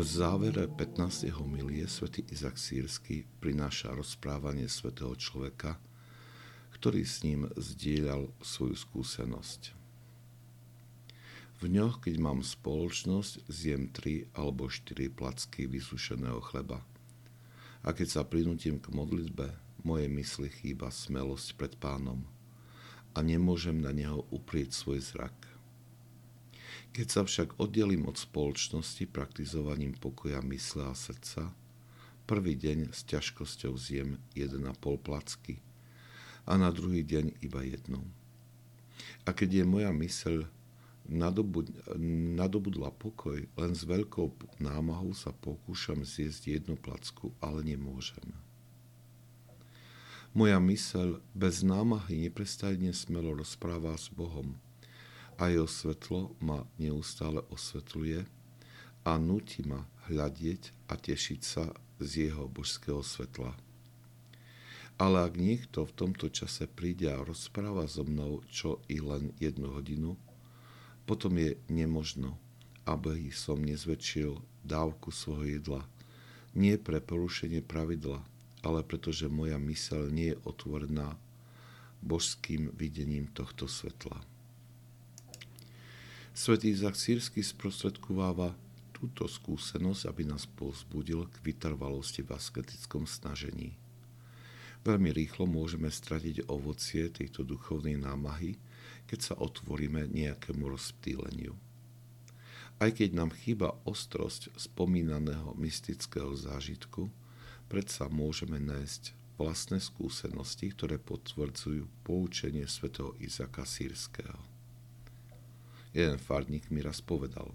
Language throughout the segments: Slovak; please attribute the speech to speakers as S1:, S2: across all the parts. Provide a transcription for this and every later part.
S1: závere 15. milie svätý Izak Sírsky prináša rozprávanie svätého človeka, ktorý s ním zdieľal svoju skúsenosť. V ňoch, keď mám spoločnosť, zjem tri alebo štyri placky vysušeného chleba. A keď sa prinútim k modlitbe, moje mysli chýba smelosť pred pánom a nemôžem na neho uprieť svoj zrak. Keď sa však oddelím od spoločnosti praktizovaním pokoja mysle a srdca, prvý deň s ťažkosťou zjem 1,5 placky a na druhý deň iba jednu. A keď je moja myseľ nadobudla pokoj, len s veľkou námahou sa pokúšam zjesť jednu placku, ale nemôžem. Moja myseľ bez námahy neprestajne smelo rozpráva s Bohom a jeho svetlo ma neustále osvetľuje a nutí ma hľadieť a tešiť sa z jeho božského svetla. Ale ak niekto v tomto čase príde a rozpráva so mnou čo i len jednu hodinu, potom je nemožno, aby som nezväčšil dávku svojho jedla. Nie pre porušenie pravidla, ale pretože moja myseľ nie je otvorená božským videním tohto svetla. Svetý Izak Sírsky sprostredkováva túto skúsenosť, aby nás povzbudil k vytrvalosti v asketickom snažení. Veľmi rýchlo môžeme stratiť ovocie tejto duchovnej námahy, keď sa otvoríme nejakému rozptýleniu. Aj keď nám chýba ostrosť spomínaného mystického zážitku, predsa môžeme nájsť vlastné skúsenosti, ktoré potvrdzujú poučenie svätého Izaka Sýrského. Jeden farník mi raz povedal,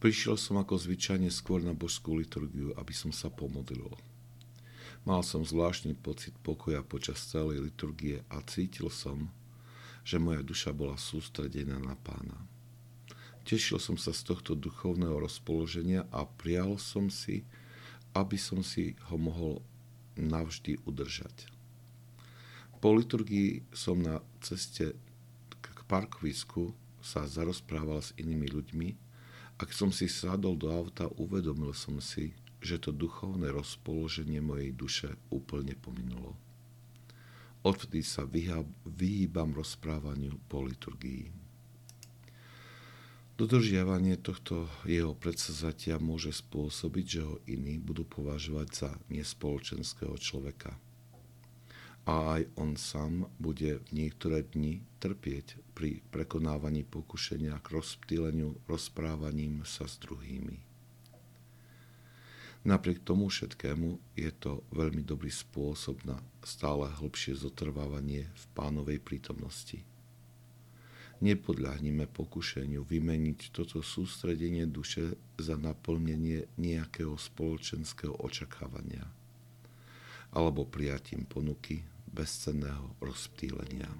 S1: Prišiel som ako zvyčajne skôr na božskú liturgiu, aby som sa pomodlil. Mal som zvláštny pocit pokoja počas celej liturgie a cítil som, že moja duša bola sústredená na pána. Tešil som sa z tohto duchovného rozpoloženia a prijal som si, aby som si ho mohol navždy udržať. Po liturgii som na ceste parkovisku sa zarozprával s inými ľuďmi a keď som si sadol do auta, uvedomil som si, že to duchovné rozpoloženie mojej duše úplne pominulo. Odvtedy sa vyhýbam rozprávaniu po liturgii. Dodržiavanie tohto jeho predsazatia môže spôsobiť, že ho iní budú považovať za nespoločenského človeka. A aj on sám bude v niektoré dni trpieť pri prekonávaní pokušenia k rozptýleniu rozprávaním sa s druhými. Napriek tomu všetkému je to veľmi dobrý spôsob na stále hlbšie zotrvávanie v pánovej prítomnosti. Nepodľahnime pokušeniu vymeniť toto sústredenie duše za naplnenie nejakého spoločenského očakávania alebo prijatím ponuky bezcenného rozptýlenia.